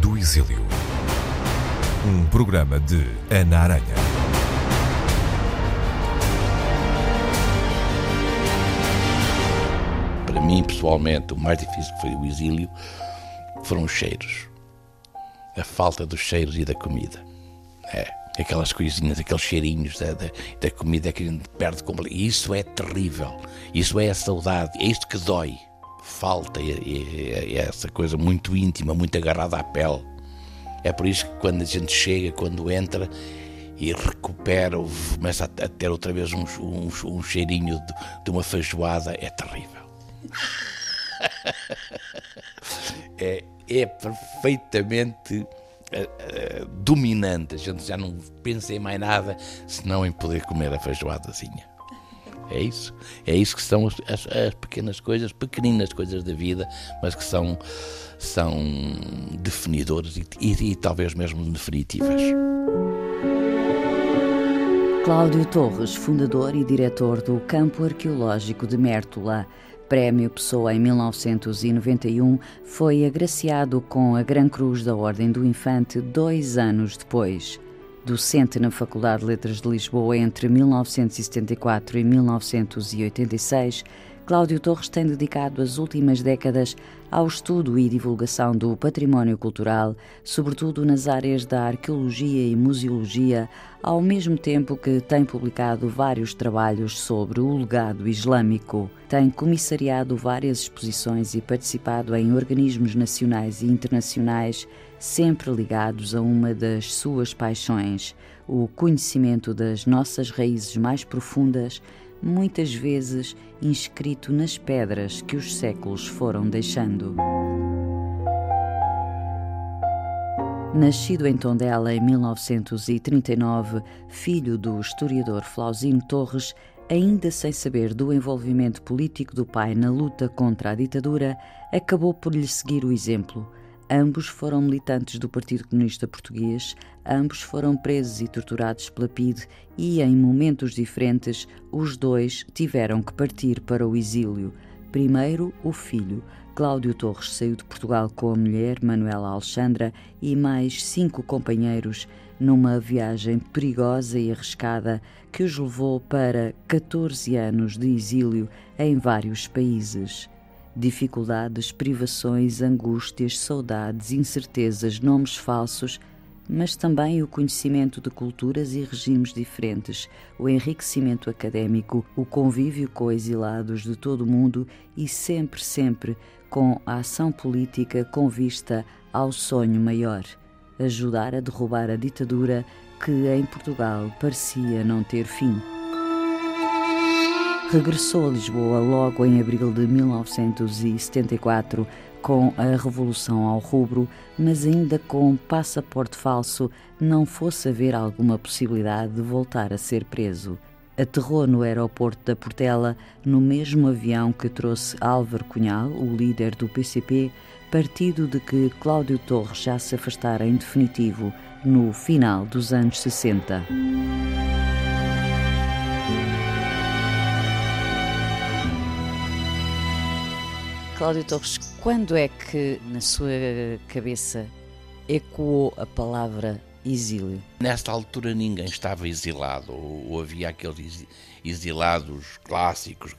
Do Exílio. Um programa de Ana Aranha. Para mim, pessoalmente, o mais difícil foi o exílio foram os cheiros. A falta dos cheiros e da comida. É, aquelas coisinhas, aqueles cheirinhos da, da, da comida que a gente perde completamente. Isso é terrível. Isso é a saudade. É isto que dói falta, é essa coisa muito íntima, muito agarrada à pele. É por isso que quando a gente chega, quando entra e recupera, começa a ter outra vez um, um, um cheirinho de, de, uma feijoada, é terrível. é, é perfeitamente uh, uh, dominante. A gente já não pensa em mais nada senão em poder comer a feijoadazinha. É isso. É isso que são as, as, pequenas coisas, pequeninas coisas da vida, mas que são, são definidoras e, e, e talvez mesmo definitivas. Cláudio Torres, fundador e diretor do Campo Arqueológico de Mértola. Prémio Pessoa em 1991, foi agraciado com a Gran Cruz da Ordem do Infante dois anos depois docente na Faculdade de Letras de Lisboa entre 1974 e 1986, Cláudio Torres tem dedicado as últimas décadas ao estudo e divulgação do património cultural, sobretudo nas áreas da arqueologia e museologia, ao mesmo tempo que tem publicado vários trabalhos sobre o legado islâmico. Tem comissariado várias exposições e participado em organismos nacionais e internacionais sempre ligados a uma das suas paixões, o conhecimento das nossas raízes mais profundas, muitas vezes inscrito nas pedras que os séculos foram deixando. Nascido em Tondela em 1939, filho do historiador Flausino Torres, ainda sem saber do envolvimento político do pai na luta contra a ditadura, acabou por lhe seguir o exemplo Ambos foram militantes do Partido Comunista Português, ambos foram presos e torturados pela PIDE e, em momentos diferentes, os dois tiveram que partir para o exílio. Primeiro, o filho. Cláudio Torres saiu de Portugal com a mulher, Manuela Alexandra, e mais cinco companheiros, numa viagem perigosa e arriscada que os levou para 14 anos de exílio em vários países dificuldades, privações, angústias, saudades, incertezas, nomes falsos, mas também o conhecimento de culturas e regimes diferentes, o enriquecimento académico, o convívio com exilados de todo o mundo e sempre, sempre com a ação política com vista ao sonho maior ajudar a derrubar a ditadura que em Portugal parecia não ter fim. Regressou a Lisboa logo em abril de 1974 com a Revolução ao Rubro, mas ainda com passaporte falso, não fosse haver alguma possibilidade de voltar a ser preso. Aterrou no aeroporto da Portela no mesmo avião que trouxe Álvaro Cunhal, o líder do PCP, partido de que Cláudio Torres já se afastara em definitivo no final dos anos 60. Cláudio Torres, quando é que na sua cabeça ecoou a palavra exílio? Nesta altura ninguém estava exilado, ou, havia aqueles exilados clássicos,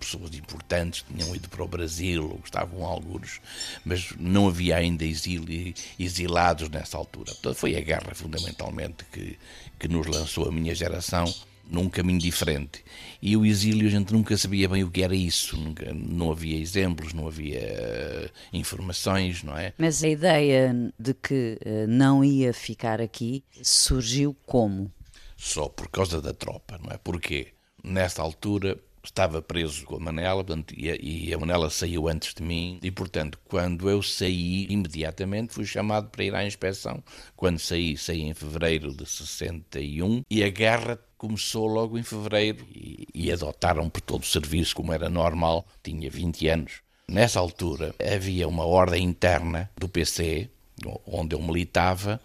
pessoas importantes tinham ido para o Brasil, ou estavam alguns, mas não havia ainda exílio, exilados nessa altura. Portanto, foi a guerra fundamentalmente que, que nos lançou a minha geração num caminho diferente. E o exílio a gente nunca sabia bem o que era isso, nunca, não havia exemplos, não havia uh, informações, não é? Mas a ideia de que uh, não ia ficar aqui surgiu como? Só por causa da tropa, não é? Porque nessa altura estava preso com a Manela portanto, e, a, e a Manela saiu antes de mim e, portanto, quando eu saí, imediatamente fui chamado para ir à inspeção. Quando saí, saí em fevereiro de 61 e a guerra começou logo em fevereiro e, e adotaram por todo o serviço como era normal, tinha 20 anos. Nessa altura havia uma ordem interna do PC, onde eu militava,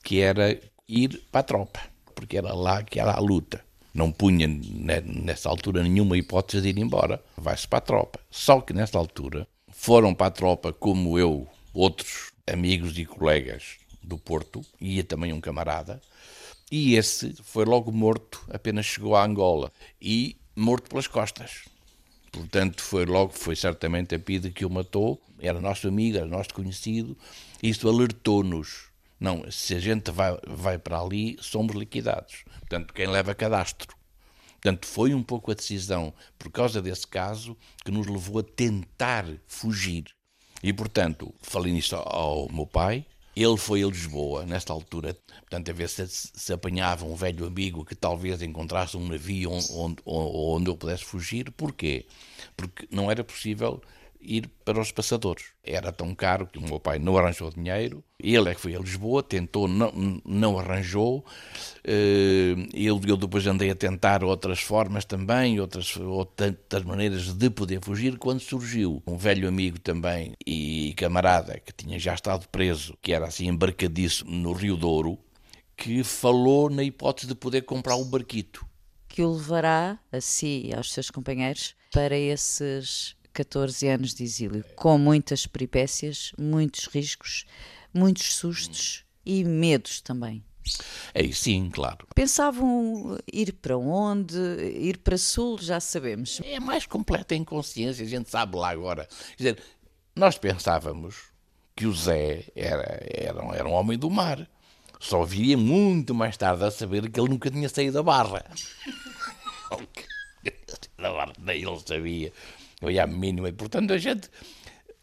que era ir para a tropa, porque era lá que era a luta não punha nessa altura nenhuma hipótese de ir embora. Vai-se para a tropa. Só que nessa altura foram para a tropa como eu, outros amigos e colegas do Porto, ia também um camarada, e esse foi logo morto, apenas chegou a Angola, e morto pelas costas. Portanto, foi logo, foi certamente a PIDE que o matou, era nosso amigo, era nosso conhecido, isso alertou-nos. Não, se a gente vai, vai para ali, somos liquidados. Portanto, quem leva cadastro. Portanto, foi um pouco a decisão, por causa desse caso, que nos levou a tentar fugir. E, portanto, falei nisso ao meu pai, ele foi a Lisboa, nesta altura, portanto, a ver se, se apanhava um velho amigo que talvez encontrasse um navio onde, onde, onde eu pudesse fugir. Porquê? Porque não era possível ir para os passadores. Era tão caro que o meu pai não arranjou dinheiro. Ele é que foi a Lisboa, tentou, não, não arranjou. Eh, eu, eu depois andei a tentar outras formas também, outras, outras maneiras de poder fugir, quando surgiu um velho amigo também e camarada que tinha já estado preso, que era assim embarcadiço no Rio Douro, que falou na hipótese de poder comprar um barquito. Que o levará a si e aos seus companheiros para esses 14 anos de exílio, com muitas peripécias, muitos riscos, muitos sustos e medos também. Aí sim, claro. Pensavam ir para onde? Ir para sul, já sabemos. É mais completa a inconsciência, a gente sabe lá agora. Quer dizer, nós pensávamos que o Zé era, era, era um homem do mar. Só viria muito mais tarde a saber que ele nunca tinha saído da barra. Nem ele sabia não ia a mínima. E, portanto, a gente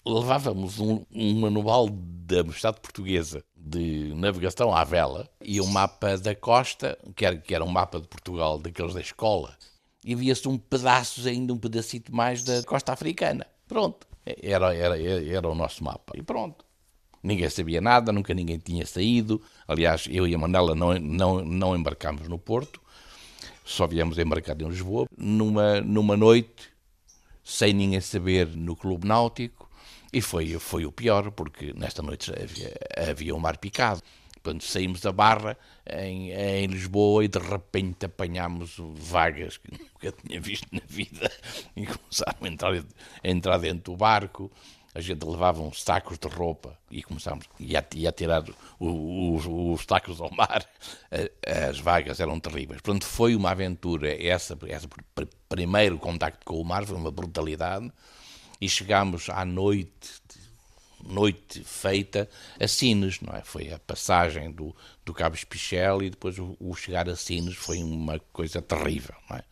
levávamos um, um manual da Universidade Portuguesa de navegação à vela e um mapa da costa, que era, que era um mapa de Portugal, daqueles da escola, e via-se um pedaço, ainda um pedacito mais da costa africana. Pronto, era, era, era o nosso mapa. E pronto. Ninguém sabia nada, nunca ninguém tinha saído. Aliás, eu e a Manela não, não, não embarcámos no Porto, só viemos embarcar em Lisboa. Numa, numa noite, sem ninguém saber no Clube Náutico, e foi, foi o pior, porque nesta noite havia, havia um mar picado. Quando saímos da barra em, em Lisboa e de repente apanhámos vagas que nunca tinha visto na vida e começaram a entrar, a entrar dentro do barco a gente levava uns sacos de roupa e começámos a, a tirar os, os sacos ao mar. As vagas eram terríveis. Portanto, foi uma aventura. Essa, primeiro contacto com o mar foi uma brutalidade. E chegámos à noite, noite feita a Sines, não é? Foi a passagem do, do Cabo Espichel e depois o, o chegar a Sines foi uma coisa terrível, não é?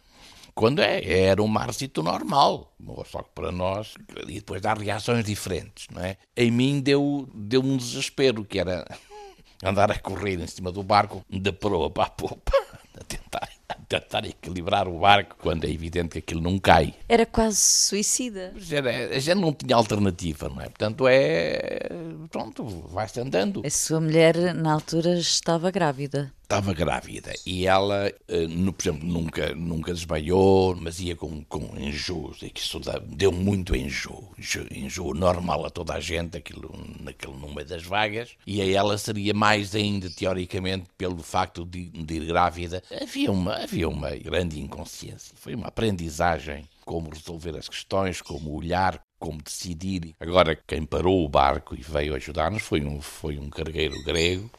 Quando é, era um marzito normal, só que para nós, e depois dá reações diferentes, não é? Em mim deu, deu um desespero, que era andar a correr em cima do barco, de proa para a popa, a tentar, tentar equilibrar o barco, quando é evidente que aquilo não cai. Era quase suicida. Era, a gente não tinha alternativa, não é? Portanto, é. Pronto, vai-se andando. A sua mulher, na altura, estava grávida estava grávida e ela, eh, no, por exemplo, nunca, nunca desmaiou, mas ia com, com enjoos, e que isso deu muito enjoo, enjoo normal a toda a gente, aquilo, naquele, no meio das vagas, e a ela seria mais ainda, teoricamente, pelo facto de, de ir grávida. Havia uma, havia uma grande inconsciência, foi uma aprendizagem como resolver as questões, como olhar, como decidir. Agora, quem parou o barco e veio ajudar-nos foi um, foi um cargueiro grego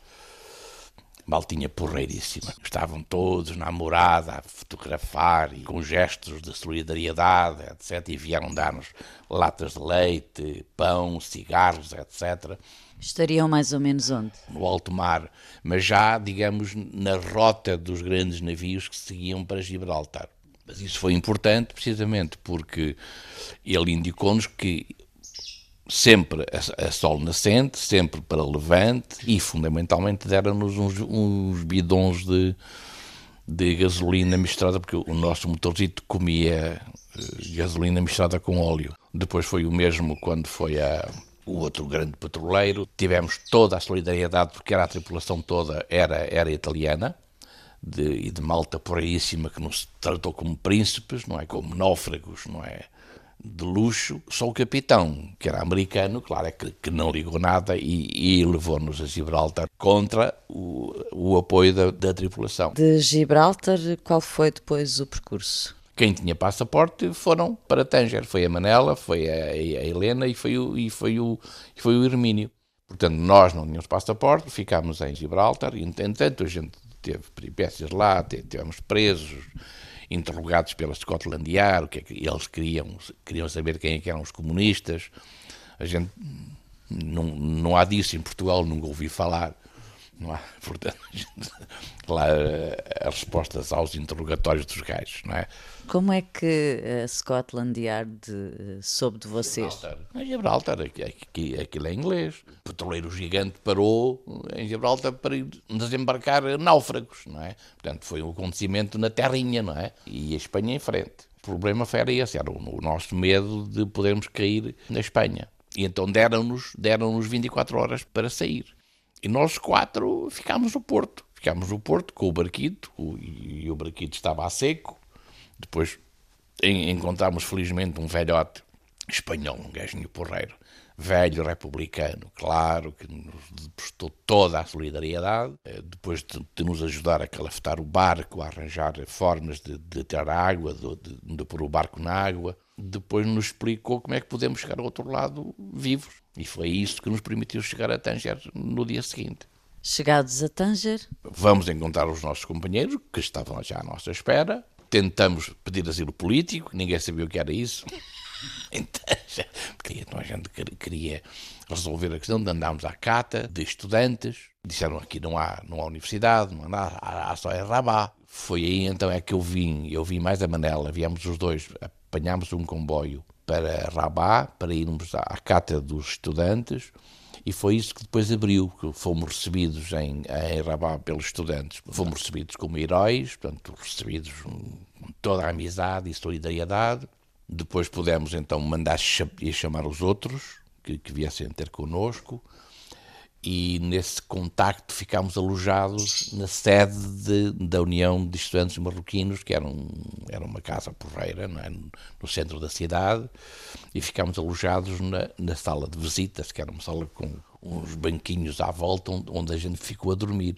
maltinha porreiríssima. Estavam todos na morada a fotografar e com gestos de solidariedade, etc. E vieram dar-nos latas de leite, pão, cigarros, etc. Estariam mais ou menos onde? No alto mar, mas já, digamos, na rota dos grandes navios que seguiam para Gibraltar. Mas isso foi importante precisamente porque ele indicou-nos que sempre a, sol nascente, sempre para levante e fundamentalmente deram-nos uns, uns bidons de, de gasolina misturada, porque o nosso motorzito comia uh, gasolina misturada com óleo. Depois foi o mesmo quando foi a, o outro grande petroleiro. Tivemos toda a solidariedade, porque era a tripulação toda era, era italiana. De, e de malta porreiríssima que nos tratou como príncipes, não é? Como náufragos, não é? de luxo, só o capitão, que era americano, claro, é que, que não ligou nada e, e levou-nos a Gibraltar contra o, o apoio da, da tripulação. De Gibraltar, qual foi depois o percurso? Quem tinha passaporte foram para Tanger. Foi a Manela, foi a, a Helena e foi o, e foi o, e foi o Hermínio. Portanto, nós não tínhamos passaporte, ficámos em Gibraltar e, entanto, a gente teve peripécias lá, tivemos presos, interrogados pela Scotland Yard, o que é que eles queriam, queriam saber quem é que eram os comunistas. A gente não, não há disso em Portugal, nunca ouvi falar. Não há, portanto, lá eh, as respostas aos interrogatórios dos gajos, não é? Como é que a Scotland Yard eh, soube de vocês? Em Gibraltar, aquilo é inglês. O petroleiro gigante parou em Gibraltar para desembarcar náufragos, não é? Portanto, foi um acontecimento na terrinha, não é? E a Espanha em frente. O problema foi esse, era o nosso medo de podermos cair na Espanha. E então deram-nos deram, -nos, 24 horas para sair. E nós quatro ficámos no Porto. Ficámos no Porto com o barquito, o, e o barquito estava a seco. Depois encontramos felizmente um velhote espanhol, um gajinho porreiro, velho republicano, claro, que nos prestou toda a solidariedade, eh, depois de, de nos ajudar a calafetar o barco, a arranjar formas de, de ter água, de, de, de pôr o barco na água, depois nos explicou como é que podemos chegar ao outro lado vivos. E foi isso que nos permitiu chegar a Tanger no dia seguinte. Chegados a Tanger? Vamos encontrar os nossos companheiros, que estavam já à nossa espera. Tentamos pedir asilo político, ninguém sabia o que era isso. Então, então a gente queria resolver a questão de andarmos à cata de estudantes. Disseram aqui não há, não há universidade, não há nada, há só é Rabá. Foi aí então é que eu vim, eu vim mais a Manela, viemos os dois, apanhámos um comboio para Rabá, para irmos à cata dos estudantes, e foi isso que depois abriu, que fomos recebidos em, em Rabá pelos estudantes. Fomos recebidos como heróis, portanto, recebidos com toda a amizade e solidariedade. Depois pudemos então mandar chamar os outros que, que viessem ter connosco e nesse contacto ficámos alojados na sede de, da União de Estudantes Marroquinos, que era, um, era uma casa porreira é? no centro da cidade, e ficámos alojados na, na, sala de visitas, que era uma sala com uns banquinhos à volta, onde, onde a gente ficou a dormir.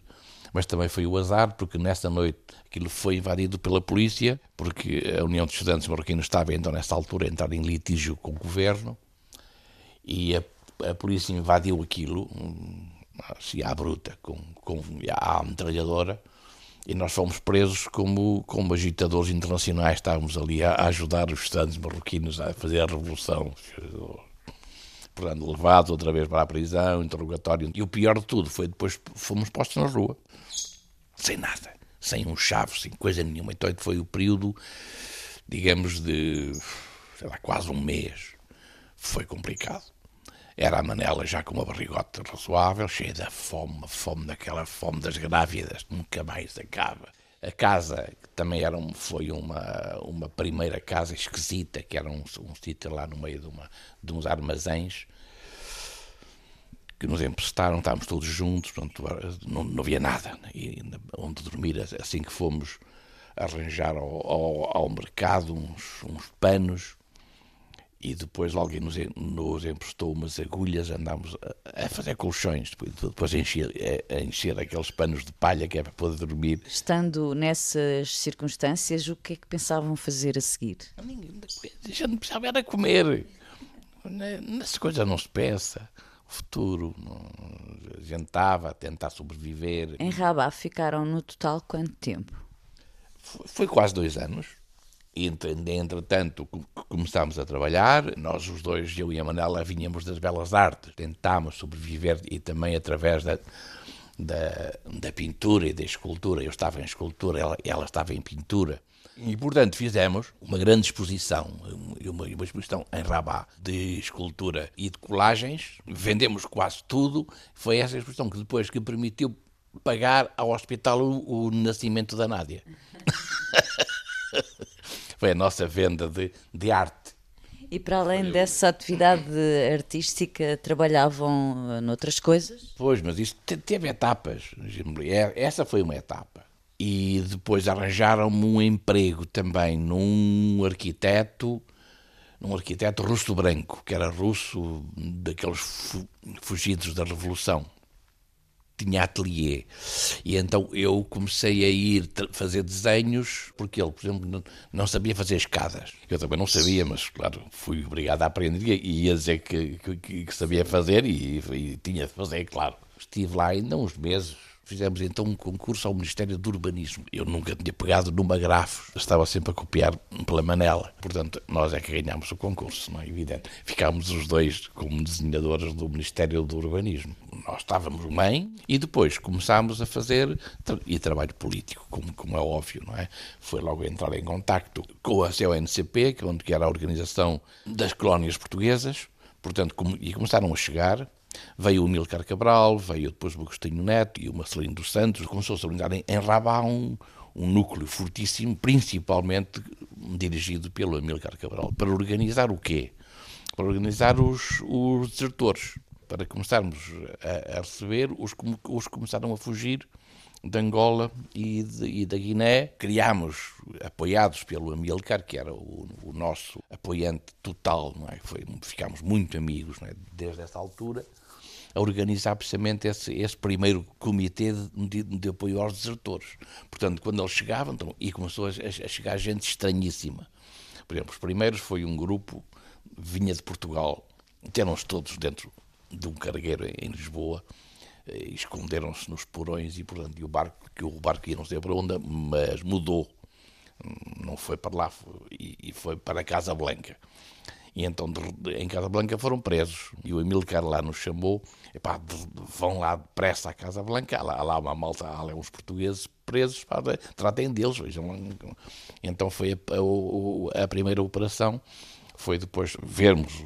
Mas também foi o azar, porque nessa noite aquilo foi invadido pela polícia, porque a União de Estudantes Marroquinos estava então nessa altura a entrar em litígio com o governo, e a a polícia invadiu aquilo, assim à bruta, com, com à metralhadora, e nós fomos presos como, como agitadores internacionais, estávamos ali a, a ajudar os estudantes marroquinos a fazer a revolução. Portanto, levados outra vez para a prisão, interrogatório. E o pior de tudo foi depois fomos postos na rua, sem nada, sem um chave, sem coisa nenhuma. Então foi o período, digamos, de sei lá, quase um mês. Foi complicado. Era a Manela já com uma barrigote razoável, cheia da fome, fome daquela fome das grávidas, nunca mais acaba. A casa também era um, foi uma, uma primeira casa esquisita, que era um, um sítio lá no meio de, uma, de uns armazéns, que nos emprestaram, estávamos todos juntos, portanto, não, não havia nada e, onde dormir. Assim que fomos arranjar ao, ao, ao mercado uns, uns panos, e depois alguém nos, nos emprestou umas agulhas, andámos a, a fazer colchões, depois, depois a, encher, a, a encher aqueles panos de palha que é para poder dormir. Estando nessas circunstâncias, o que é que pensavam fazer a seguir? A gente não precisava era comer. Nessa coisa não se pensa. O futuro, não, a gente estava a tentar sobreviver. Em Rabat ficaram no total quanto tempo? Foi, foi quase dois anos. Entretanto, começámos a trabalhar, nós os dois, eu e a Manela, vinhamos das belas artes, tentámos sobreviver e também através da, da, da pintura e da escultura. Eu estava em escultura, ela, ela estava em pintura. E, portanto, fizemos uma grande exposição, uma, uma exposição em Rabat de escultura e de colagens. Vendemos quase tudo. Foi essa exposição que depois que permitiu pagar ao hospital o, o nascimento da Nádia. foi a nossa venda de, de arte. E para além dessa atividade artística, trabalhavam eh, noutras coisas? Pois, mas isso teve etapas. É, essa foi uma etapa. E depois arranjaram-me um emprego também num arquiteto, num arquiteto russo branco, que era russo daqueles fugidos da Revolução. Tinha ateliê. E então eu comecei a ir fazer desenhos, porque ele, por exemplo, não sabia fazer escadas. Eu também não sabia, mas claro, fui obrigado a aprender e ia dizer que, que, que sabia fazer e, e tinha de fazer, claro. Estive lá ainda uns meses, Fizemos então um concurso ao Ministério do Urbanismo. Eu nunca tinha pegado numa grafo, estava sempre a copiar pela manela. Portanto, nós é que ganhámos o concurso, não é evidente. Ficámos os dois como desenhadores do Ministério do Urbanismo. Nós estávamos bem e depois começámos a fazer e trabalho político, como, como é óbvio, não é? Foi logo entrar em contacto com a CONCP, que é era a organização das colónias portuguesas, portanto, e começaram a chegar Veio o Milcar Cabral, veio depois o Agostinho Neto e o Marcelino dos Santos, começou-se a organizar em, Rabat um, um núcleo fortíssimo, principalmente dirigido pelo Amilcar Cabral, para organizar o quê? Para organizar os, os desertores, para começarmos a, a receber os que começaram a fugir de Angola e, de, e, da Guiné. Criámos, apoiados pelo Amilcar, que era o, o nosso apoiante total, não é? Foi, ficámos muito amigos é? desde essa altura a organizar precisamente esse, esse primeiro comitê de, de, apoio aos desertores. Portanto, quando eles chegavam, então, e começou a, a, chegar gente estranhíssima. Por exemplo, os primeiros foi um grupo, vinha de Portugal, eram-se todos dentro de um cargueiro em Lisboa, eh, esconderam-se nos porões e, portanto, e o barco, que o barco ia não sei para onde, mas mudou. Não foi para lá e foi para Casa Blanca. E então em Casablanca foram presos. E o Emilcar lá nos chamou, epá, vão lá depressa à Casa Blanca, há lá, lá uma malta, há lá uns portugueses presos, pá, tratem deles. Vejam. Então foi a, a, a primeira operação, foi depois vermos,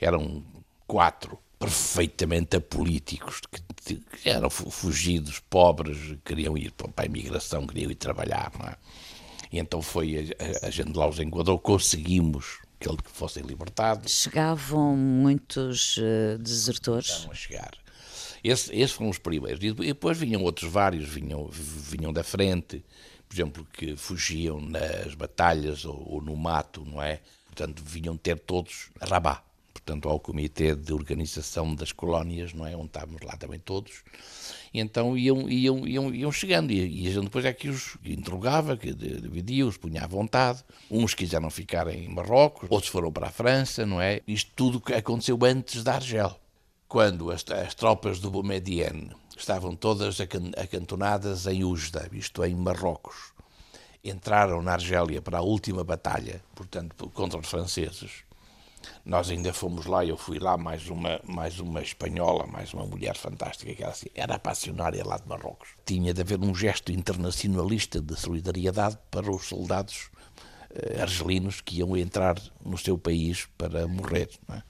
eram quatro perfeitamente apolíticos, que, que eram fugidos, pobres, queriam ir para a imigração, queriam ir trabalhar, não é? E então foi, a, a gente lá os enquadrou, conseguimos que eles fossem libertados. Chegavam muitos uh, desertores? Estavam a chegar. Esse, esses foram os primeiros. E depois vinham outros vários, vinham, vinham da frente, por exemplo, que fugiam nas batalhas ou, ou no mato, não é? Portanto, vinham ter todos a Rabat. Portanto, ao Comitê de Organização das Colónias, não é? Onde estávamos lá também todos e então iam, iam, iam, iam chegando, e, e depois é que os interrogava, que dividia, os punha à vontade. Uns quiseram ficar em Marrocos, outros foram para a França, não é? Isto tudo aconteceu antes da Argel. Quando as, as tropas do Boumediene estavam todas acantonadas em Ujda, isto é, em Marrocos, entraram na Argélia para a última batalha, portanto, contra os franceses, nós ainda fomos lá, eu fui lá, mais uma, mais uma espanhola, mais uma mulher fantástica, que era, assim, era apaixonária lá de Marrocos. Tinha de haver um gesto internacionalista de solidariedade para os soldados uh, argelinos que iam entrar no seu país para morrer. É?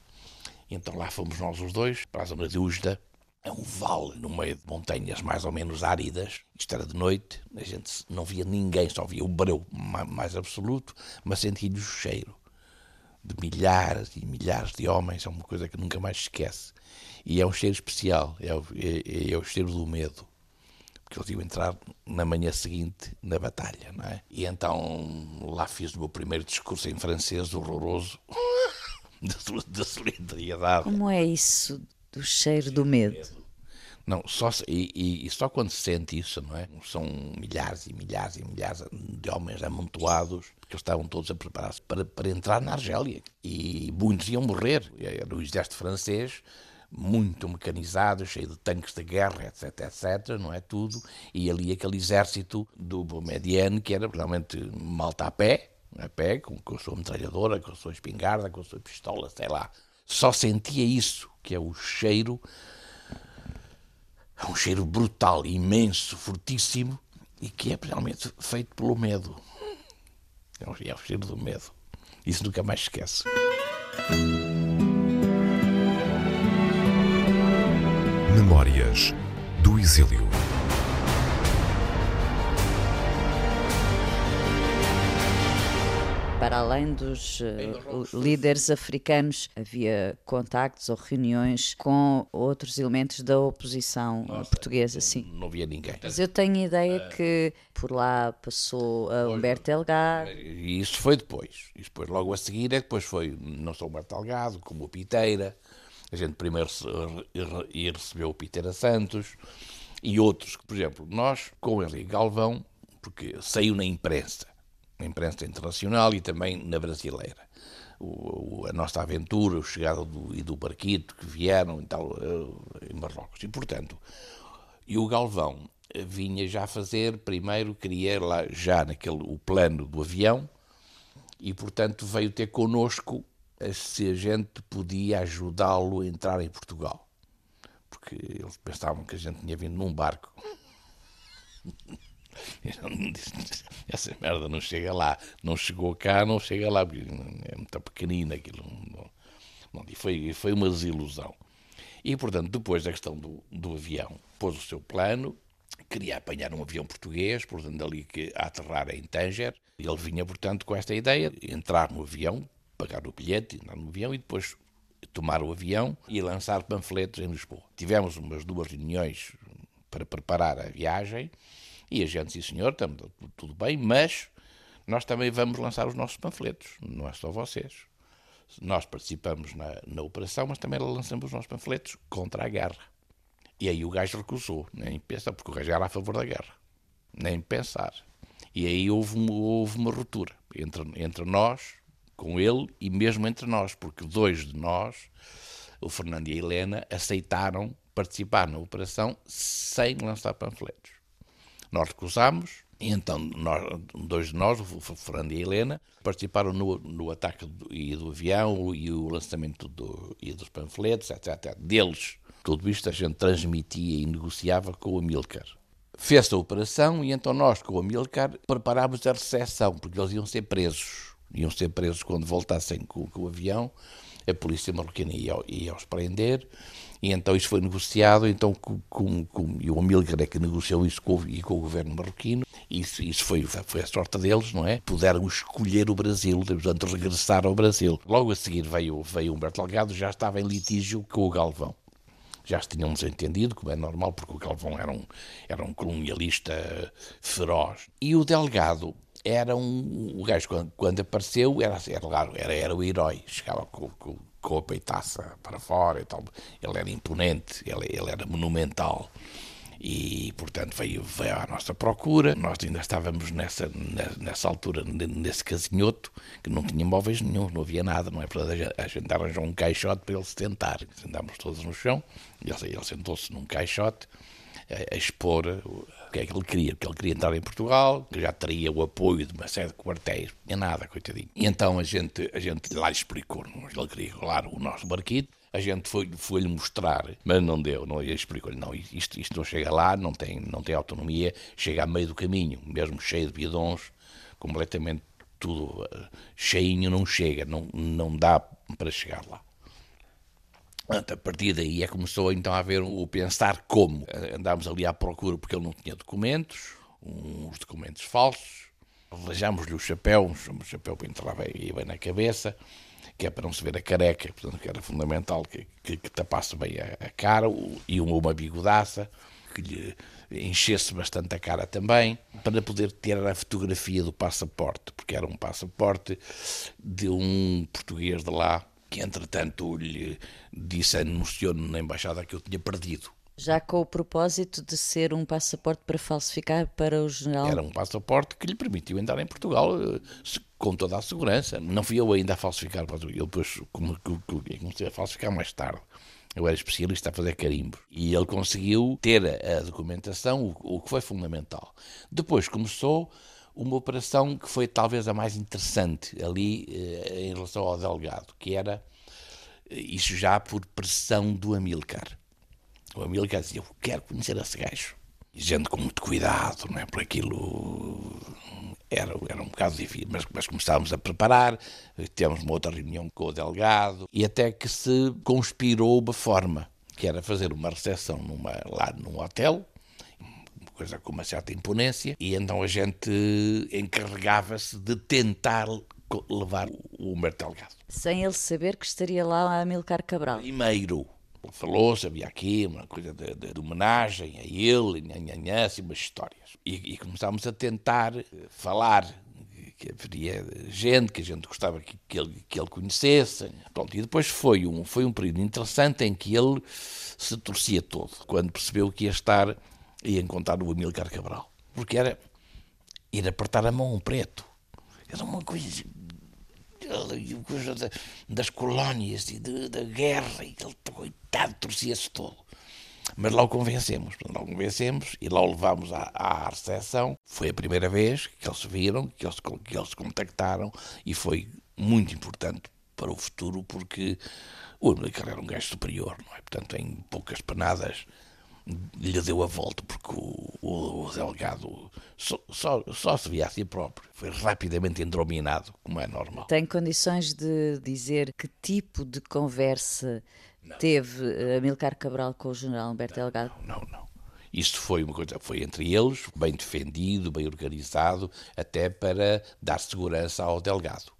Então lá fomos nós os dois, para a zona de Ujda, é um vale no meio de montanhas mais ou menos áridas. Isto era de noite, a gente não via ninguém, só via o breu mais absoluto, mas sentia-lhe o cheiro de milhares e milhares de homens, é uma coisa que nunca mais esquece. E é um cheiro especial, é o, é, é o cheiro do medo, porque eles iam entrar na manhã seguinte na batalha, não é? E então lá fiz o meu primeiro discurso em francês, horroroso, da solidariedade. Como é isso do cheiro do medo? Não, só, e, e, só quando se sente isso, não é? São milhares e milhares e milhares de homens amontoados, que estavam todos a preparar-se para, para entrar na Argélia. E muitos iam morrer. Era o exército francês, muito mecanizado, cheio de tanques de guerra, etc, etc, não é tudo. E ali aquele exército do Boumediene, que era realmente malta a pé, a pé, com, com a sua metralhadora, com a sua espingarda, com a sua pistola, sei lá. Só sentia isso, que é o cheiro é um cheiro brutal, imenso, fortíssimo e que é realmente feito pelo medo. É o, é o cheiro do medo. Isso nunca mais esquece. Memórias do Exílio. Para além dos uh, líderes africanos, havia contactos ou reuniões com outros elementos da oposição Nossa, portuguesa, sim. Não havia ninguém. Mas eu tenho a ideia uh, que por lá passou a Humberto Delgado. E isso foi depois. E depois, logo a seguir, é depois foi não só Humberto Delgado, como o Piteira. A gente primeiro ia receber o Piteira Santos e outros. Por exemplo, nós, com Henrique Galvão, porque saiu na imprensa, na imprensa internacional e também na brasileira. O, o, a nossa aventura, o chegada do, e do barquito que vieram e uh, em Marrocos. E, portanto, e o Galvão vinha já fazer, primeiro queria lá já naquele o plano do avião e, portanto, veio ter connosco se a gente podia ajudá-lo a entrar em Portugal. Porque eles pensavam que a gente tinha vindo num barco. Essa merda não chega lá. Não chegou cá, não chega lá. É muito pequenino aquilo. E foi, foi uma desilusão. E, portanto, depois da questão do, do avião, pôs o seu plano, queria apanhar um avião português, portanto, ali que a aterrar em Tanger. Ele vinha, portanto, com esta ideia de entrar no avião, pagar o bilhete, entrar no avião e depois tomar o avião e lançar panfletos em Lisboa. Tivemos umas duas reuniões para preparar a viagem e a gente, sim senhor, estamos tudo bem, mas nós também vamos lançar os nossos panfletos, não é só vocês. Nós participamos na, na operação, mas também lançamos os nossos panfletos contra a guerra. E aí o gajo recusou, nem pensar, porque o gajo era a favor da guerra. Nem pensar. E aí houve uma, houve uma ruptura entre, entre nós, com ele, e mesmo entre nós, porque dois de nós, o Fernando e a Helena, aceitaram participar na operação sem lançar panfletos. Nós recusámos, e então nós, dois de nós, o Fernando e a Helena, participaram no, no ataque do, e do avião e o lançamento do, e dos panfletos, etc, etc. Deles tudo isto a gente transmitia e negociava com o Amilcar. Fez-se a operação e então nós, com o Amilcar, preparávamos a recepção, porque eles iam ser presos. Iam ser presos quando voltassem com, com o avião, a polícia marroquina ia, ia os prender, e então isso foi negociado, então com, com, e o Amilcar é que negociou isso com, e com o governo marroquino, isso, isso foi, foi a sorte deles, não é? Puderam escolher o Brasil, portanto regressar ao Brasil. Logo a seguir veio, veio Humberto Delgado, já estava em litígio com o Galvão já se tinham desentendido, como é normal, porque o Galvão era um, era um colonialista feroz. E o Delgado era um. O gajo, quando, quando apareceu, era, era, era, era o herói, chegava com, com, com a peitaça para fora e tal. Ele era imponente, ele, ele era monumental e, portanto, veio, veio à nossa procura. Nós ainda estávamos nessa, nessa altura, nesse casinhoto, que não tinha móveis nenhum, não havia nada, não é? Portanto, a gente arranjou um caixote para ele se tentar. Sentámos todos no chão, e ele, ele sentou-se num caixote a expor o que é que ele queria, porque ele queria entrar em Portugal, que já teria o apoio de uma série de quartéis, tinha nada, coitadinho. E então a gente, a gente lá lhe explicou, ele queria, claro, o nosso barquito, a gente foi-lhe foi mostrar, mas não deu, não explicou-lhe, não, isto, isto não chega lá, não tem, não tem autonomia, chega a meio do caminho, mesmo cheio de bidons, completamente tudo uh, cheinho, não chega, não, não dá para chegar lá. A partir daí é começou então a haver o pensar como. Andámos ali à procura porque ele não tinha documentos, uns documentos falsos, arranjámos-lhe o chapéu, um chapéu para entrar bem, na cabeça, que é para não se ver a careca, portanto, que era fundamental que, que, que tapasse bem a, a cara, e uma bigodaça, que lhe enchesse bastante a cara também, para poder ter a fotografia do passaporte, porque era um passaporte de um português de lá, que entretanto lhe disse, anunciou na embaixada que eu tinha perdido. Já com o propósito de ser um passaporte para falsificar para o general? Era um passaporte que lhe permitiu entrar em Portugal eh, com toda a segurança. Não fui eu ainda a falsificar, eu depois comecei a falsificar mais tarde. Eu era especialista a fazer carimbo. E ele conseguiu ter a documentação, o que foi fundamental. Depois começou uma operação que foi talvez a mais interessante ali eh, em relação ao delegado, que era eh, isso já por pressão do Amilcar o Amílcar dizia: Eu quero conhecer esse gajo. E gente com muito cuidado, não é? Por aquilo era, era um bocado difícil, mas, mas a preparar, tivemos uma outra reunião com o delegado e até que se conspirou uma forma, que era fazer uma recepção numa, lá num hotel, coisa com uma certa imponência, e então a gente encarregava-se de tentar levar o Humberto Delgado. Sem ele saber que estaria lá a Amilcar Cabral. Primeiro, falou-se, havia aqui uma coisa de, de, de homenagem a ele, nhanhanhã, assim, umas histórias. E, e, começámos a tentar eh, falar que haveria gente que a gente gostava que, que, ele, que ele conhecesse. Pronto, e depois foi um, foi um período interessante em que ele se torcia todo, quando percebeu que ia estar ia encontrar o Amílcar Cabral. Porque era ir apertar a mão a um preto. Era uma coisa, das colónias e da guerra, e ele, coitado, torcia-se todo. Mas lá o convencemos, lá o convencemos e lá o levámos à, à recepção. Foi a primeira vez que eles viram, que eles, que eles contactaram e foi muito importante para o futuro porque o Amílcar era um gajo superior, não é? Portanto, em poucas panadas lhe deu a volta o, delegado só, só, só, se via a si próprio. Foi rapidamente endrominado, como é normal. Tem condições de dizer que tipo de conversa não. teve eh, Amilcar Cabral com o general Humberto Delgado? Não, não, não. Isto foi uma coisa, foi entre eles, bem defendido, bem organizado, até para dar segurança ao delegado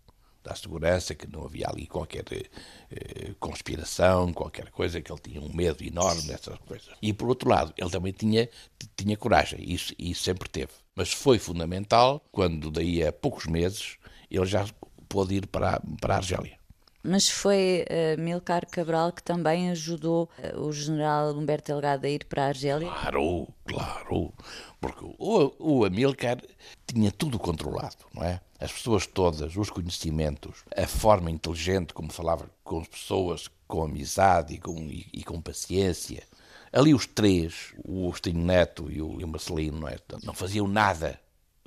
da segurança, que não havia ali qualquer eh, conspiração, qualquer coisa, que ele tinha um medo enorme dessas coisas. E por outro lado, ele também tinha, tinha coragem, isso, isso sempre teve. Mas foi fundamental quando, daí a poucos meses, ele já pôde ir para, para a Argélia. Mas foi uh, Milcar Cabral que também ajudou uh, o general Humberto Delgado a ir para a Argélia? Claro, claro. Porque o, o Amilcar tinha tudo controlado, não é? As pessoas todas, os conhecimentos, a forma inteligente como falava com as pessoas, com amizade e com, e, e com paciência. Ali os três, o Agostinho Neto e o, e o Marcelino, não, é? não faziam nada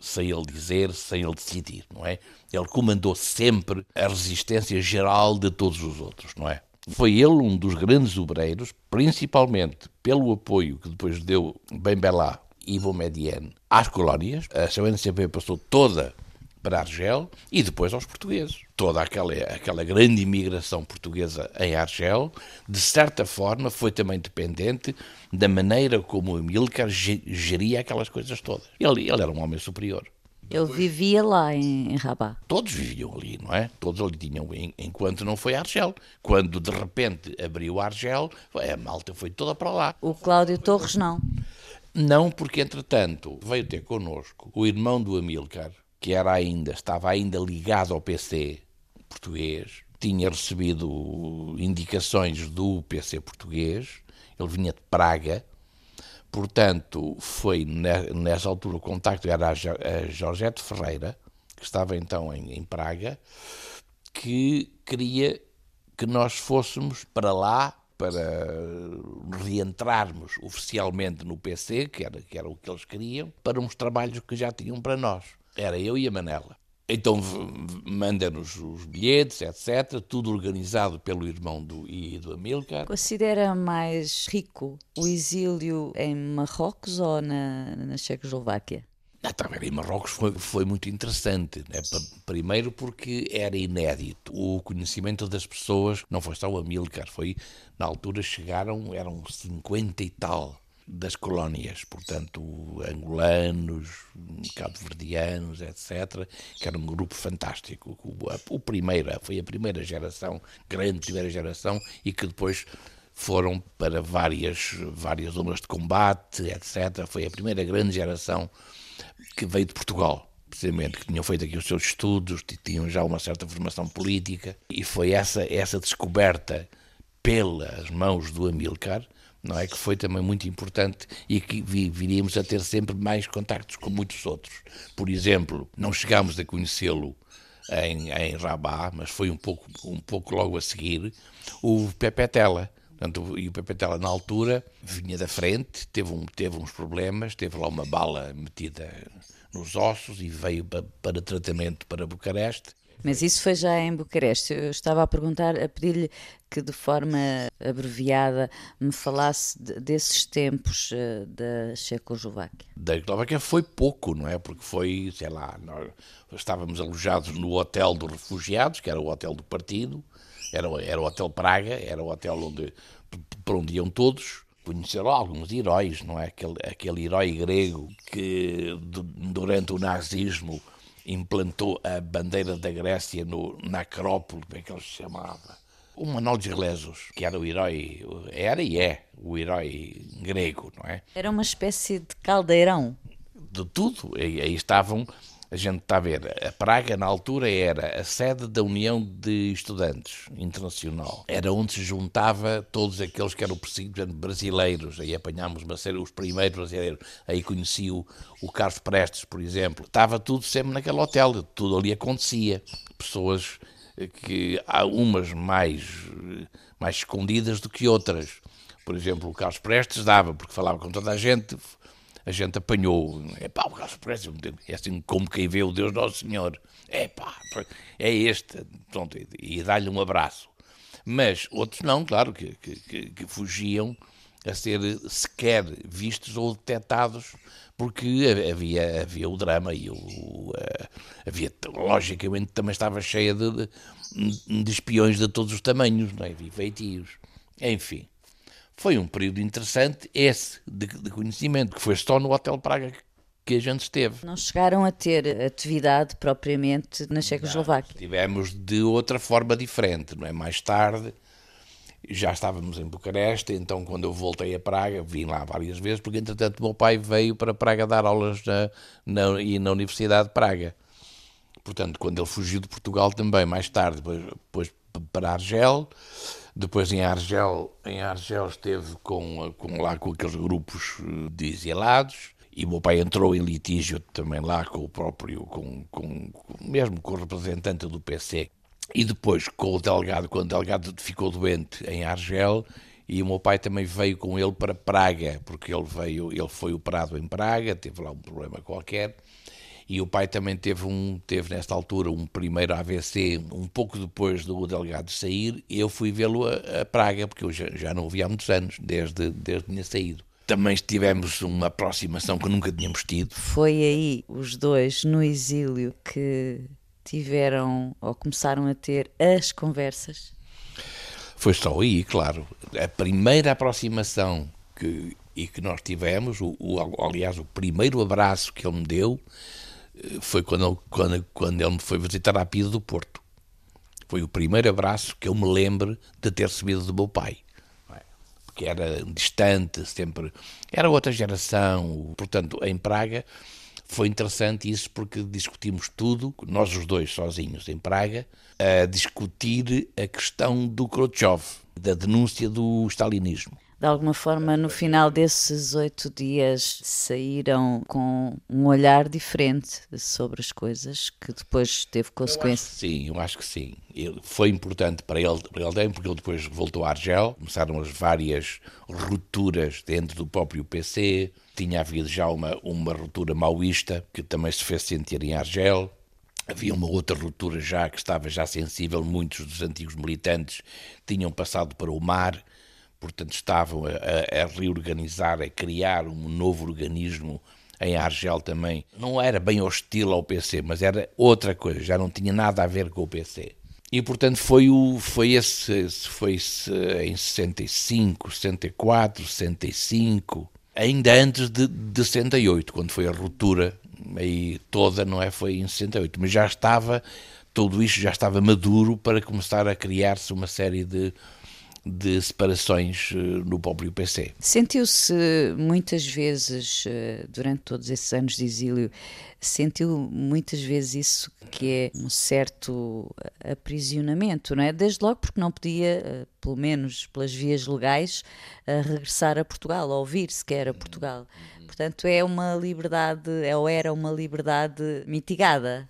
sem ele dizer, sem ele decidir, não é? Ele comandou sempre a resistência geral de todos os outros, não é? Foi ele um dos grandes obreiros, principalmente pelo apoio que depois deu Ben Bella e Boumediene às colónias. A CNCP passou toda para Argel e depois aos portugueses. Toda aquela, aquela grande imigração portuguesa em Argel, de certa forma, foi também dependente da maneira como Amílcar geria aquelas coisas todas. Ele, ele era um homem superior. Ele vivia lá em, em Rabat. Todos viviam ali, não é? Todos ali tinham, enquanto não foi Argel. Quando de repente abriu Argel, a malta foi toda para lá. O Cláudio Torres não. Não, porque entretanto veio ter connosco o irmão do Amílcar, que era ainda, estava ainda ligado ao PC português, tinha recebido indicações do PC português, ele vinha de Praga, portanto, foi nessa altura o contacto era a Jorgette Ferreira, que estava então em, em Praga, que queria que nós fôssemos para lá para reentrarmos oficialmente no PC, que era, que era o que eles queriam, para uns trabalhos que já tinham para nós. Era eu e a Manela. Então manda-nos os bilhetes, etc., tudo organizado pelo irmão do, e do Amilcar. Considera mais rico o exílio em Marrocos ou na, na Checoslováquia? Ah, também em Marrocos foi, foi muito interessante. Né? Primeiro porque era inédito. O conhecimento das pessoas, não foi só o Amilcar, foi, na altura chegaram, eram 50 e tal das colónias, portanto, angolanos, cabo-verdianos, etc., que era um grupo fantástico. O, primeiro, foi a primeira geração, grande primeira geração, e que depois foram para várias, várias zonas de combate, etc. Foi a primeira grande geração que veio de Portugal precisamente, que tinham feito aqui os seus estudos, tinham já uma certa formação política, e foi essa, essa descoberta pelas mãos do Amilcar não é? Que foi também muito importante e que viríamos a ter sempre mais contactos com muitos outros. Por exemplo, não chegámos a conhecê-lo em, em Rabat, mas foi um pouco, um pouco logo a seguir, o Pepe Tela. Portanto, e o Pepe Tela, na altura, vinha da frente, teve, um, teve uns problemas, teve lá uma bala metida nos ossos e veio para, para tratamento para Bucareste mas isso foi já em Bucareste. Eu estava a perguntar, a pedir-lhe que de forma abreviada me falasse de, desses tempos uh, da Checoslováquia. Da Checoslováquia foi pouco, não é? Porque foi, sei lá, nós estávamos alojados no Hotel dos Refugiados, que era o hotel do partido, era, era o Hotel Praga, era o hotel onde, para onde iam todos conheceram alguns heróis, não é? Aquele, aquele herói grego que durante o nazismo implantou a bandeira da Grécia no, na Acrópole, como é que ele se chamava? O Manuel de Lesos, que era o herói, era e é o herói grego, não é? Era uma espécie de caldeirão. De tudo. E, aí estavam A gente está a ver, a Praga na altura era a sede da União de Estudantes Internacional. Era onde se juntava todos aqueles que eram perseguidos brasileiros. Aí apanhámos os primeiros brasileiros. Aí conheci o, o Carlos Prestes, por exemplo. Estava tudo sempre naquele hotel, tudo ali acontecia. Pessoas que há umas mais, mais escondidas do que outras. Por exemplo, o Carlos Prestes dava, porque falava com toda a gente, a gente apanhou. É pá, o Carlos Prestes é assim como quem vê o Deus Nosso Senhor. É pá, é este. Pronto, e dá-lhe um abraço. Mas outros não, claro, que, que, que, fugiam a ser sequer vistos ou detectados, porque havia, havia o drama e o, havia, logicamente, também estava cheia de, de, de, espiões de todos os tamanhos, não é? havia feitios. Enfim. Foi um período interessante esse de, de conhecimento, que foi só no Hotel Praga que a gente esteve. Não chegaram a ter atividade propriamente na Checoslováquia? Tivemos de outra forma diferente, não é? Mais tarde já estávamos em Bucareste, então quando eu voltei a Praga, vim lá várias vezes, porque entretanto meu pai veio para Praga dar aulas na, na, e na Universidade de Praga. Portanto, quando ele fugiu de Portugal também, mais tarde, depois, depois para Argel, depois em Argel, em Argel esteve com, com, lá com aqueles grupos eh, de exilados e o meu pai entrou em litígio também lá com o próprio, com, com, mesmo com o representante do PC. E depois com o delegado, quando o delegado ficou doente em Argel, e o meu pai também veio com ele para Praga, porque ele veio, ele foi operado em Praga, teve lá um problema qualquer, e o pai também teve, um, teve nesta altura um primeiro AVC, um pouco depois do delegado sair, eu fui vê-lo a, a, Praga, porque eu já, já não o vi há muitos anos, desde, desde que tinha saído. Também tivemos uma aproximação que nunca tínhamos tido. Foi aí, os dois, no exílio, que tiveram ou começaram a ter as conversas? Foi só aí, claro. A primeira aproximação que, e que nós tivemos, o, o, aliás, o primeiro abraço que ele me deu, foi quando ele, quando, quando ele me foi visitar à Pia do Porto. Foi o primeiro abraço que eu me lembro de ter recebido do meu pai. É? Porque era distante, sempre. Era outra geração. Portanto, em Praga foi interessante isso porque discutimos tudo, nós os dois sozinhos em Praga, a discutir a questão do Khrushchev, da denúncia do stalinismo de alguma forma, no final desses oito dias, saíram com um olhar diferente sobre as coisas, que depois teve consequências? sim, eu acho que sim. Ele, foi importante para ele, para ele porque ele depois voltou a Argel, começaram as várias rupturas dentro do próprio PC, tinha havido já uma, uma ruptura maoísta, que também se fez sentir em Argel, Havia uma outra ruptura já que estava já sensível, muitos dos antigos militantes tinham passado para o mar, portanto estavam a, a, reorganizar, a criar um novo organismo em Argel também. Não era bem hostil ao PC, mas era outra coisa, já não tinha nada a ver com o PC. E portanto foi, o, foi esse, foi esse em 65, 64, 65, ainda antes de, de 68, quando foi a ruptura aí toda, não é? Foi em 68, mas já estava, tudo isto já estava maduro para começar a criar-se uma série de de separações eh, no próprio PC. Sentiu-se muitas vezes, eh, durante todos esses anos de exílio, sentiu muitas vezes isso que é um certo aprisionamento, não é? Desde logo porque não podia, eh, pelo menos pelas vias legais, regressar a Portugal, ou vir sequer a Portugal. Portanto, é uma liberdade, ou era uma liberdade mitigada.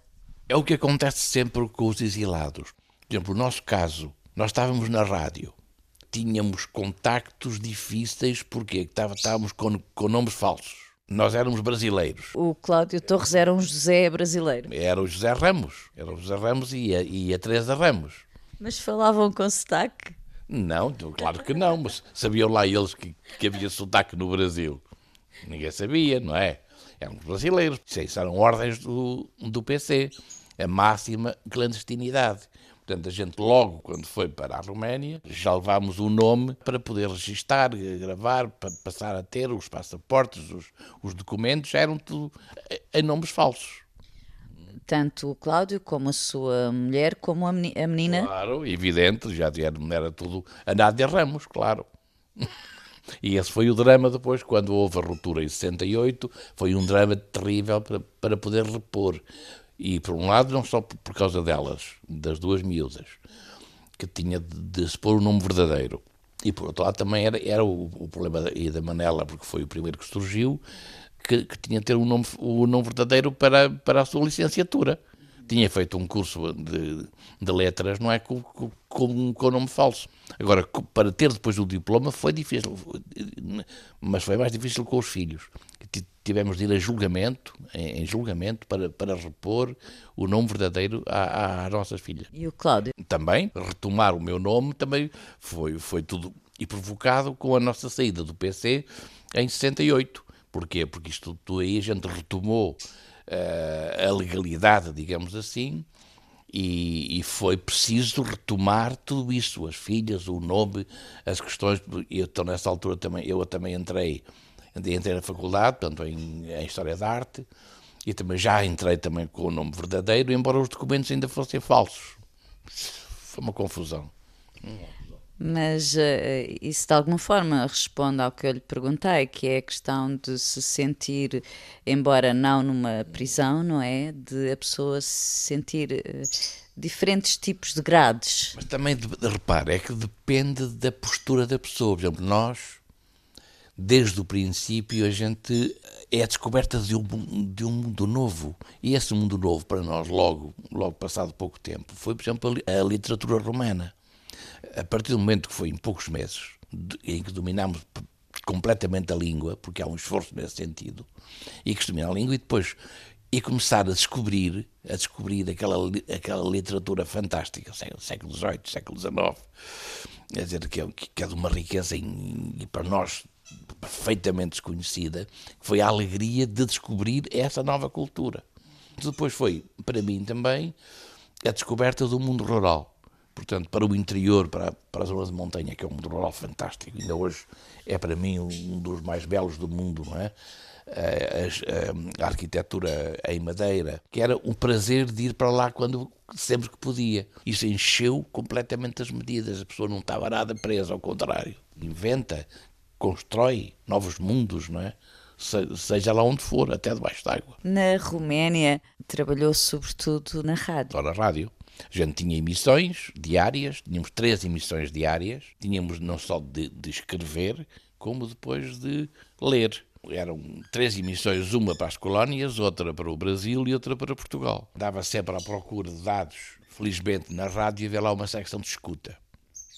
É o que acontece sempre com os exilados. Por exemplo, no nosso caso, nós estávamos na rádio tínhamos contactos difíceis porque estávamos com, com nomes falsos. Nós éramos brasileiros. O Cláudio Torres era um José brasileiro. Era o José Ramos. Era o José Ramos e a, e a Teresa Ramos. Mas falavam com sotaque? Não, claro que não, mas sabiam lá eles que, que havia sotaque no Brasil. Ninguém sabia, não é? Éramos brasileiros. Isso eram ordens do, do PC. A máxima clandestinidade. Portanto, a gente logo, quando foi para a Roménia, já levámos o nome para poder registar, gravar, para passar a ter os passaportes, os, os documentos, eram tudo em nomes falsos. Tanto o Cláudio como a sua mulher, como a menina. Claro, evidente, já era tudo a Nádia Ramos, claro. E esse foi o drama depois, quando houve a ruptura em 68, foi um drama terrível para, para poder repor, E por um lado, não só por causa delas, das duas miúdas, que tinha de, de se pôr o nome verdadeiro. E por outro lado também era, era o, o problema da, da Manela, porque foi o primeiro que surgiu, que, que tinha de ter o nome, o nome verdadeiro para, para a sua licenciatura tinha feito um curso de, de letras, não é? Com, com, com nome falso. Agora, para ter depois o diploma foi difícil, mas foi mais difícil com os filhos. Tivemos de ir a julgamento, em, julgamento, para, para repor o nome verdadeiro às nossas filhas. E o Cláudio? Também, retomar o meu nome também foi, foi tudo e provocado com a nossa saída do PC em 68. Porquê? Porque isto tudo aí a gente retomou uh, a legalidade, digamos assim, e, e, foi preciso retomar tudo isso, as filhas, o nome, as questões. Eu estou nessa altura também, eu também entrei, entrei na faculdade, portanto, em, em História da Arte, e também já entrei também com o nome verdadeiro, embora os documentos ainda fossem falsos. Foi uma confusão. Mas uh, isso de alguma forma responde ao que eu lhe perguntei, que é a questão de se sentir, embora não numa prisão, não é? De a pessoa se sentir uh, diferentes tipos de grades. Mas também, repare, é que depende da postura da pessoa. Por exemplo, nós, desde o princípio, a gente é a descoberta de um, de um mundo novo. E esse mundo novo, para nós, logo, logo passado pouco tempo, foi, por exemplo, a literatura romana a partir do momento que foi em poucos meses, em que dominámos completamente a língua, porque há um esforço nesse sentido, e que se domina a língua, e depois e começar a descobrir, a descobrir aquela, aquela literatura fantástica, século XVIII, século XIX, quer dizer, que é, que é de uma riqueza em, e para nós perfeitamente desconhecida, que foi a alegria de descobrir essa nova cultura. Depois foi, para mim também, a descoberta do mundo rural portanto, para o interior, para, para as zonas de montanha, que é um rural fantástico. Ainda hoje é para mim um dos mais belos do mundo, não é? A, a, a, arquitetura em madeira, que era um prazer de ir para lá quando sempre que podia. Isso encheu completamente as medidas. A pessoa não estava nada presa, ao contrário. Inventa, constrói novos mundos, não é? seja lá onde for, até debaixo d'água. Na Roménia, trabalhou sobretudo na rádio. Só na rádio. A gente tinha emissões diárias, tínhamos três emissões diárias, tínhamos não só de, de escrever, como depois de ler. Eram três emissões, uma para as colónias, outra para o Brasil e outra para Portugal. Dava sempre à procura de dados. Felizmente, na rádio havia lá uma secção de escuta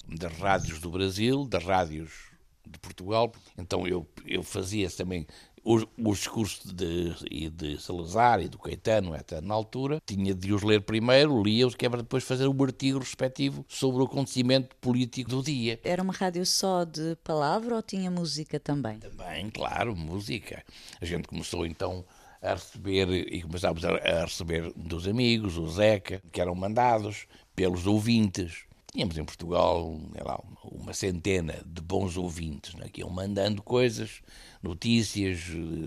das rádios do Brasil, das rádios de Portugal. Então eu, eu fazia também os, os discursos de, de Salazar e do Caetano, até na altura, tinha de os ler primeiro, lia-os, que para depois fazer o artigo respectivo sobre o acontecimento político do dia. Era uma rádio só de palavra ou tinha música também? Também, claro, música. A gente começou então a receber, e começámos a receber dos amigos, o Zeca, que eram mandados pelos ouvintes. Tínhamos em Portugal, lá, uma centena de bons ouvintes, né, que iam mandando coisas notícias,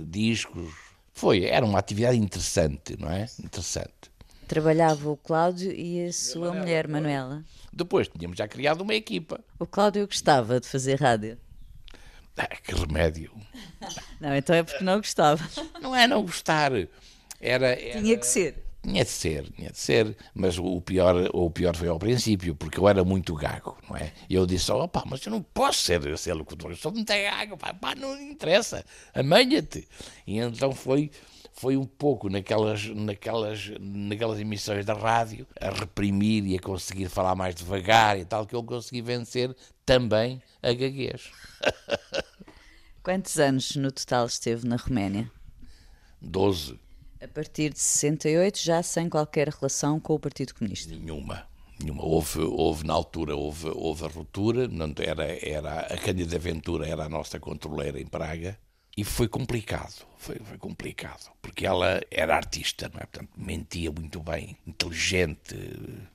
discos. Foi, era uma atividade interessante, não é? Interessante. Trabalhava o Cláudio e a sua Manuela, mulher, Manuela. Depois tínhamos já criado uma equipa. O Cláudio gostava de fazer rádio? Ah, que remédio. Não, então é porque não gostava. Não é não gostar. Era, era... Tinha que ser. Tinha de ser, tinha de ser, mas o pior, o pior foi ao princípio, porque eu era muito gago, não é? E eu disse, oh, pá, mas eu não posso ser, ser locutor, eu sou muito gago, pá, pá não interessa, amanha-te. E então foi, foi um pouco naquelas, naquelas, naquelas emissões da rádio, a reprimir e a conseguir falar mais devagar e tal, que eu consegui vencer também a gaguez. Quantos anos no total esteve na Roménia? Doze. A partir de 68, já sem qualquer relação com o Partido Comunista? Nenhuma. Nenhuma. Houve, houve na altura, houve, houve a ruptura, era, era, a Cândida Ventura era a nossa controleira em Praga, e foi complicado, foi, foi, complicado, porque ela era artista, não é? Portanto, mentia muito bem, inteligente,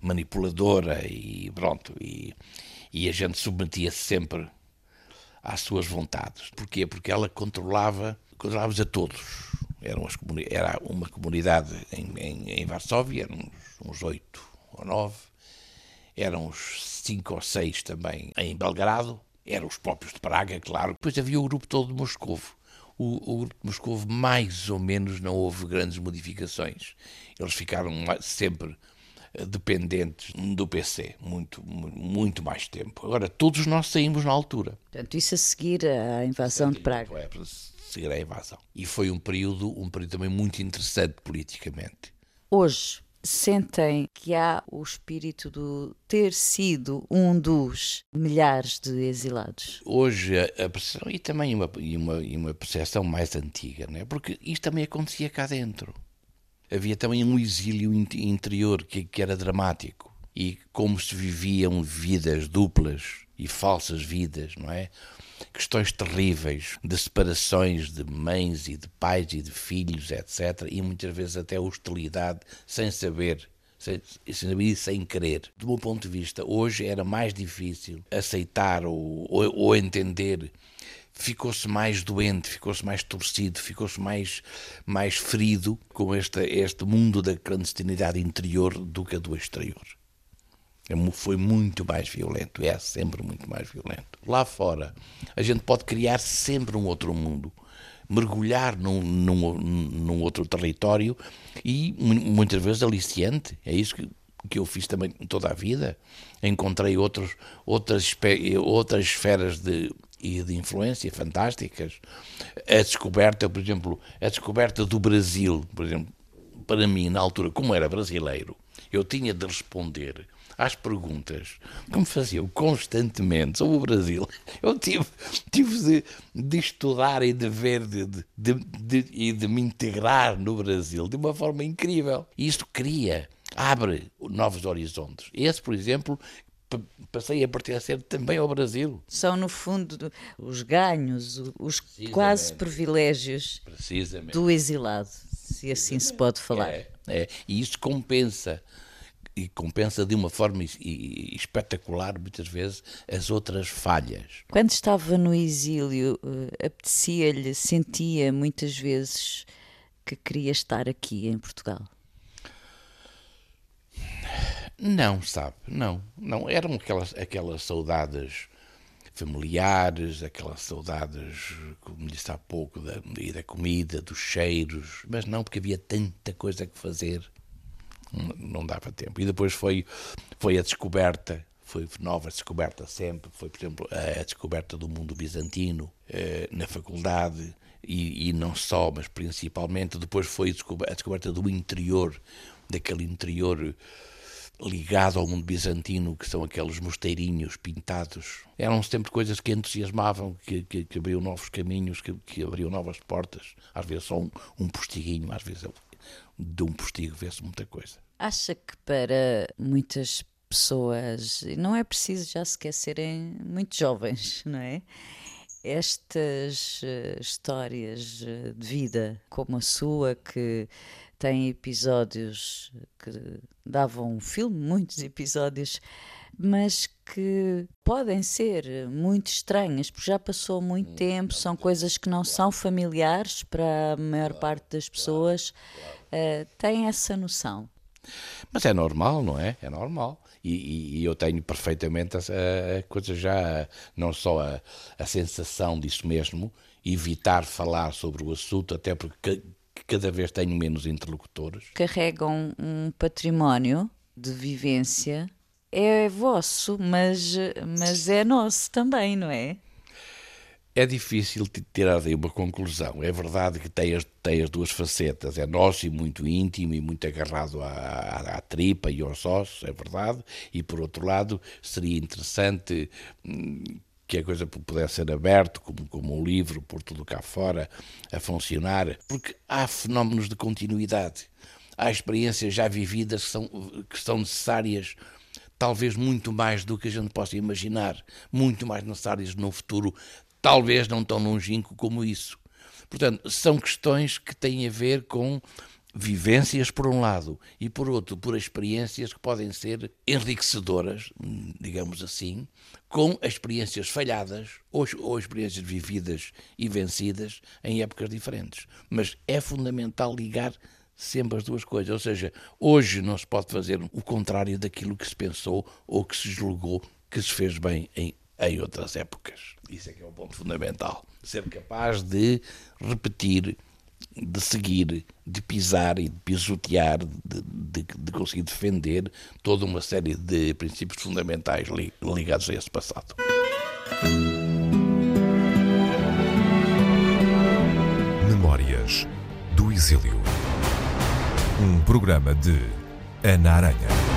manipuladora e pronto, e, e a gente submetia-se sempre às suas vontades. Porquê? Porque ela controlava, controlava a todos eram as era uma comunidade em, em, em Varsóvia, eram uns oito ou nove, eram uns cinco ou seis também em Belgrado, eram os próprios de Praga, claro. Depois havia o grupo todo de Moscovo. o, o grupo de Moscou mais ou menos não houve grandes modificações. Eles ficaram sempre dependentes do PC muito, muito mais tempo. Agora, todos nós saímos na altura. Portanto, isso a seguir à invasão de Praga. É, seguir à invasão. E foi um período, um período também muito interessante politicamente. Hoje, sentem que há o espírito de ter sido um dos milhares de exilados? Hoje a percepção, e também uma, uma, uma percepção mais antiga, né? porque isto também acontecia cá dentro. Havia também um exílio interior que, que era dramático. E como se viviam vidas duplas e falsas vidas, não é? questões terríveis de separações de mães e de pais e de filhos, etc. E muitas vezes até hostilidade sem saber sem, sem, sem querer. Do meu ponto de vista, hoje era mais difícil aceitar ou, ou, ou entender. Ficou-se mais doente, ficou-se mais torcido, ficou-se mais, mais ferido com este, este mundo da clandestinidade interior do que a do exterior. É foi muito mais violento, é sempre muito mais violento. Lá fora, a gente pode criar sempre um outro mundo, mergulhar num, num, num outro território e muitas vezes aliciante. É isso que, que eu fiz também toda a vida. Encontrei outros, outras, outras esferas de, e de influência fantásticas. A descoberta, por exemplo, a descoberta do Brasil, por exemplo, para mim, na altura, como era brasileiro, eu tinha de responder às perguntas, como faziam constantemente sobre o Brasil, eu tive, tive de, de estudar e de ver de, de, de, e de me integrar no Brasil de uma forma incrível. E isto cria, abre novos horizontes. Esse, por exemplo, passei a pertencer também ao Brasil. São, no fundo, os ganhos, os quase privilégios do exilado, se assim se pode falar. É, é. E isso compensa e compensa de uma forma espetacular, muitas vezes, as outras falhas. Quando estava no exílio, uh, apetecia-lhe, sentia muitas vezes que queria estar aqui em Portugal? Não, sabe, não, não. Eram aquelas, aquelas saudades familiares, aquelas saudades, como disse há pouco, da, da comida, dos cheiros, mas não porque havia tanta coisa que fazer não dava tempo. E depois foi, foi a descoberta, foi nova descoberta sempre, foi, por exemplo, a, descoberta do mundo bizantino eh, na faculdade, e, e, não só, mas principalmente depois foi a descoberta do interior, daquele interior ligado ao mundo bizantino, que são aqueles mosteirinhos pintados. Eram sempre coisas que entusiasmavam, que, que, que abriam novos caminhos, que, que, abriam novas portas. Às vezes só um, um postiguinho, às vezes de um postigo vê-se muita coisa. Acha que para muitas pessoas, não é preciso já sequer serem muito jovens, não é? Estas uh, histórias uh, de vida como a sua, que tem episódios que davam um filme, muitos episódios, mas que podem ser muito estranhas, porque já passou muito tempo, são coisas que não são familiares para a maior parte das pessoas. Uh, tem essa noção. Mas é normal, não é? É normal. E, e, e eu tenho perfeitamente a, a, coisa já, não só a, a sensação disso mesmo, evitar falar sobre o assunto, até porque cada vez tenho menos interlocutores. Carregam um património de vivência é vosso, mas, mas é nosso também, não é? É difícil tirar daí uma conclusão. É verdade que tem as, tem as duas facetas. É nosso e muito íntimo e muito agarrado à, à, à tripa e aos ossos, é verdade. E por outro lado, seria interessante hum, que a coisa pudesse ser aberta, como, como um livro, por tudo cá fora, a funcionar, porque há fenómenos de continuidade. Há experiências já vividas que são, que são necessárias talvez muito mais do que a gente possa imaginar, muito mais necessárias no futuro, talvez não tão longínquo como isso. Portanto, são questões que têm a ver com vivências por um lado e por outro por experiências que podem ser enriquecedoras, digamos assim, com experiências falhadas ou, ou, experiências vividas e vencidas em épocas diferentes. Mas é fundamental ligar sempre as duas coisas. Ou seja, hoje não se pode fazer o contrário daquilo que se pensou ou que se julgou que se fez bem em em outras épocas. Isso é que é o ponto fundamental. Ser capaz de repetir, de seguir, de pisar e de pisotear, de, de, de conseguir defender toda uma série de princípios fundamentais ligados a esse passado. Memórias do Exílio. Um programa de Ana Aranha.